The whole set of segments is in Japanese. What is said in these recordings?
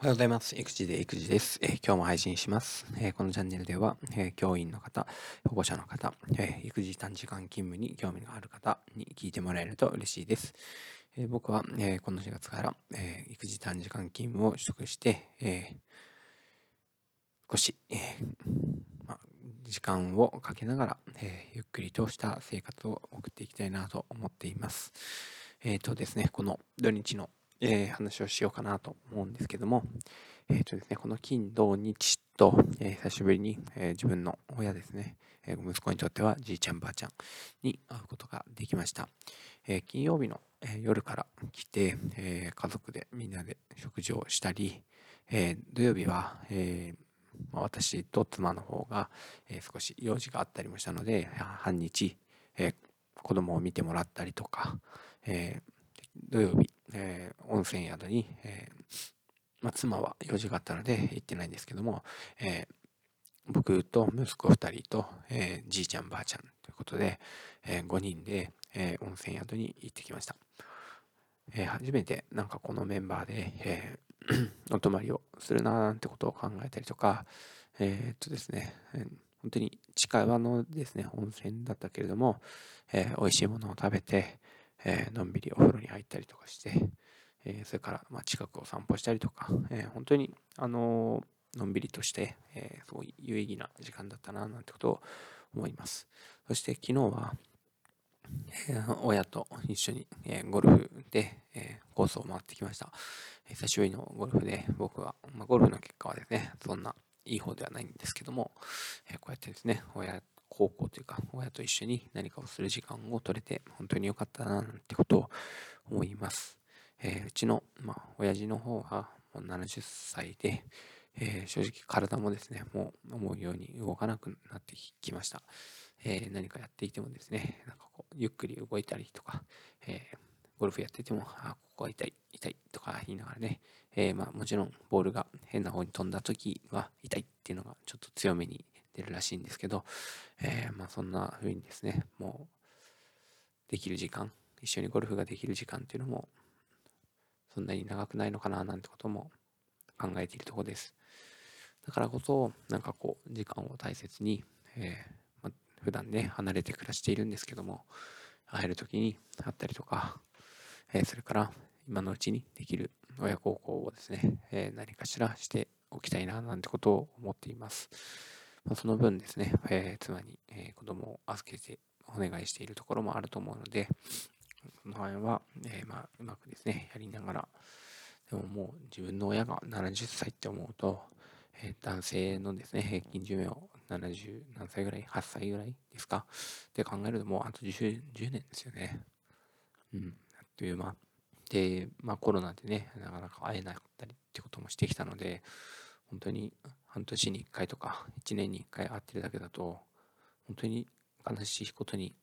おはようございます。育児で育児です。えー今日も配信します。えーこのチャンネルでは、えー教員の方、保護者の方、え育児短時間勤務に興味がある方に聞いてもらえると嬉しいです。え僕は、えーこの4月から、え育児短時間勤務を取得して、えー少し、えま、時間をかけながら、えゆっくりとした生活を送っていきたいなと思っています。えっ、とですね、この土日のえー話をしようかなと思うんですけども、えっ、とですね、この金、土、日と、えー久しぶりに、えー自分の親ですね、えー息子にとってはじいちゃんばあちゃんに会うことができました。えー金曜日の、えー夜から来て、えー家族でみんなで食事をしたり、えー土曜日は、えーまあ私と妻の方が、え少し用事があったりもしたので、半日、えー子供を見てもらったりとか、え土曜日、えー温泉宿に、えーまあ、妻は用事があったので行ってないんですけども、えー僕と息子2人と、えじいちゃんばあちゃんということで、え5人で、え温泉宿に行ってきました、え初めてなんかこのメンバーで、え お泊まりをするななんてことを考えたりとかえっとですね、えー本当に近場のですね温泉だったけれども、えー美味しいものを食べて、えーのんびりお風呂に入ったりとかして、えーそれから、ま、近くを散歩したりとか、えー本当に、あののんびりとして、えすごい有意義な時間だったななんてことを思います。そして昨日は、え親と一緒に、えゴルフで、えコースを回ってきました。久しぶりのゴルフで僕は、まあ、ゴルフの結果はですね、そんないい方ではないんですけども、えこうやってですね、親高校というか、親と一緒に何かをする時間を取れて、本当に良かったな、なんてことを思います。えーうちの、まあ、親父の方はもう70歳で、えー正直体もですね、もう思うように動かなくなってきました。えー何かやっていてもですね、なんかこう、ゆっくり動いたりとか、えーゴルフやってても、あ、ここが痛い、痛いとか言いながらね、えーまあもちろんボールが変な方に飛んだ時は痛いっていうのがちょっと強めに出るらしいんですけど、えーまあそんな風にですね、もうできる時間、一緒にゴルフができる時間っていうのもそんなに長くないのかななんてことも考えているところです。だからこそ、なんかこう、時間を大切に、えーまあ、普段ね、離れて暮らしているんですけども、会える時に会ったりとか、えーそれから今のうちにできる親孝行をですね、えー何かしらしておきたいななんてことを思っています。まあ、その分ですね、えー妻に、えー子供を預けてお願いしているところもあると思うので、その辺は、えーまあ、うまくですね、やりながら、でももう自分の親が70歳って思うと、え男性のですね、平均寿命を70何歳ぐらい ?8 歳ぐらいですか？って考えるともうあと 10, 10年ですよね。うん、あっという間。で、まあコロナでね、なかなか会えなかったりってこともしてきたので、本当に半年に1回とか1年に1回会ってるだけだと、本当に悲しいことに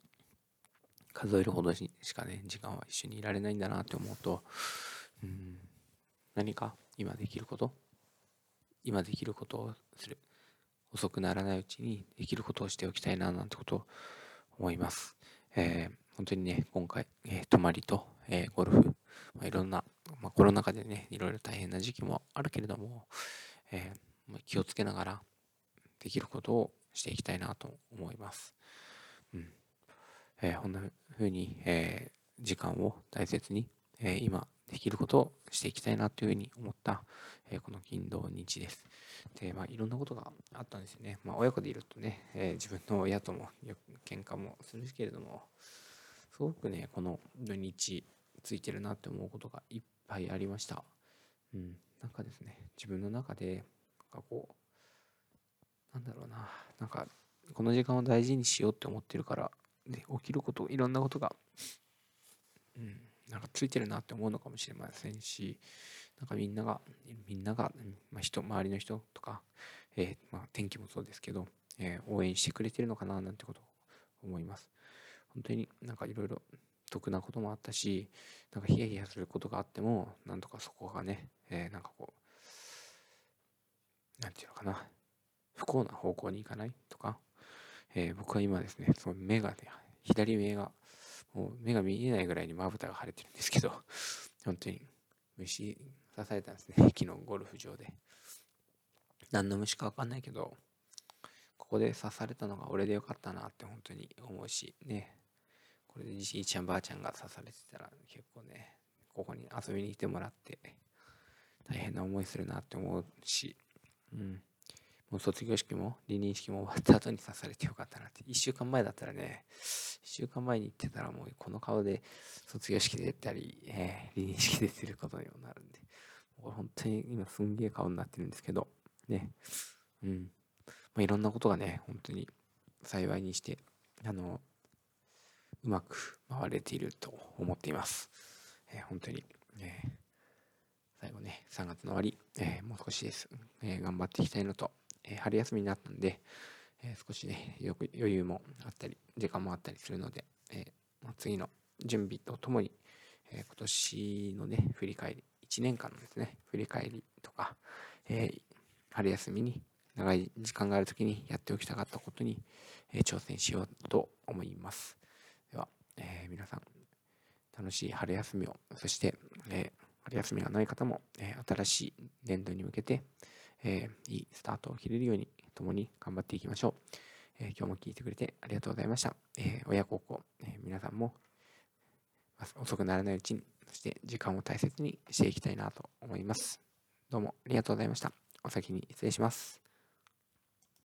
数えるほどしかね、時間は一緒にいられないんだなって思うと、うん、何か今できること今できることをする。遅くならないうちにできることをしておきたいななんてことを思います、えー本当にね今回、えー泊まりと、えーゴルフ、まあ、いろんな、まあ、コロナ禍でねいろいろ大変な時期もあるけれども、えー気をつけながらできることをしていきたいなと思います、うんえーこんな風に、えー時間を大切に、えー今できることをしていきたいなというふうに思った、えーこの金土日です。で、まあ、いろんなことがあったんですよね。まあ、親子でいるとね、えー自分の親ともよく喧嘩もするんですけれども、すごくね、この土日ついてるなって思うことがいっぱいありました。うん、なんかですね、自分の中で、かこう、なんだろうな、なんか、この時間を大事にしようって思ってるから、で、起きること、いろんなことが、うん、なんかついてるなって思うのかもしれませんし、なんかみんなが、みんなが、まあ、人、周りの人とか、えーまあ、天気もそうですけど、えー応援してくれてるのかななんてことを思います。本当になんかいろいろ得なこともあったし、なんかヒヤヒヤすることがあっても、なんとかそこがね、えーなんかこう、なんていうのかな、不幸な方向に行かないとか、えー僕は今ですね、その目がね、左目が、もう目が見えないぐらいにまぶたが腫れてるんですけど、本当に虫刺されたんですね。昨日ゴルフ場で。何の虫かわかんないけど、ここで刺されたのが俺でよかったなって本当に思うし、ね。これでじいちゃんばあちゃんが刺されてたら結構ね、ここに遊びに来てもらって、大変な思いするなって思うし、うん。もう卒業式も離任式も終わった後に刺されてよかったなって。1週間前だったらね、1週間前に行ってたらもうこの顔で卒業式で出たり、えー、離任式で出ることにもなるんで、これ本当に今すんげえ顔になってるんですけど、ね。うん。まあ、いろんなことがね、本当に幸いにして、あの、うまく回れていると思っています。えー、本当に、えー、最後ね、3月の終わり、えー、もう少しです、え頑張っていきたいのと、え春休みになったんで、え少しね、よく余裕もあったり、時間もあったりするので、えま次の準備とともに、え今年のね、振り返り、1年間のですね、振り返りとか、え春休みに長い時間がある時にやっておきたかったことに、え挑戦しようと思います。では、え、皆さん、楽しい春休みを、そして、え春休みがない方も、えー、新しい年度に向けて、えいいスタートを切れるように、共に頑張っていきましょう。え今日も聞いてくれてありがとうございました。え親孝行、え皆さんも遅くならないうちに、そして時間を大切にしていきたいなと思います。どうもありがとうございました。お先に失礼します。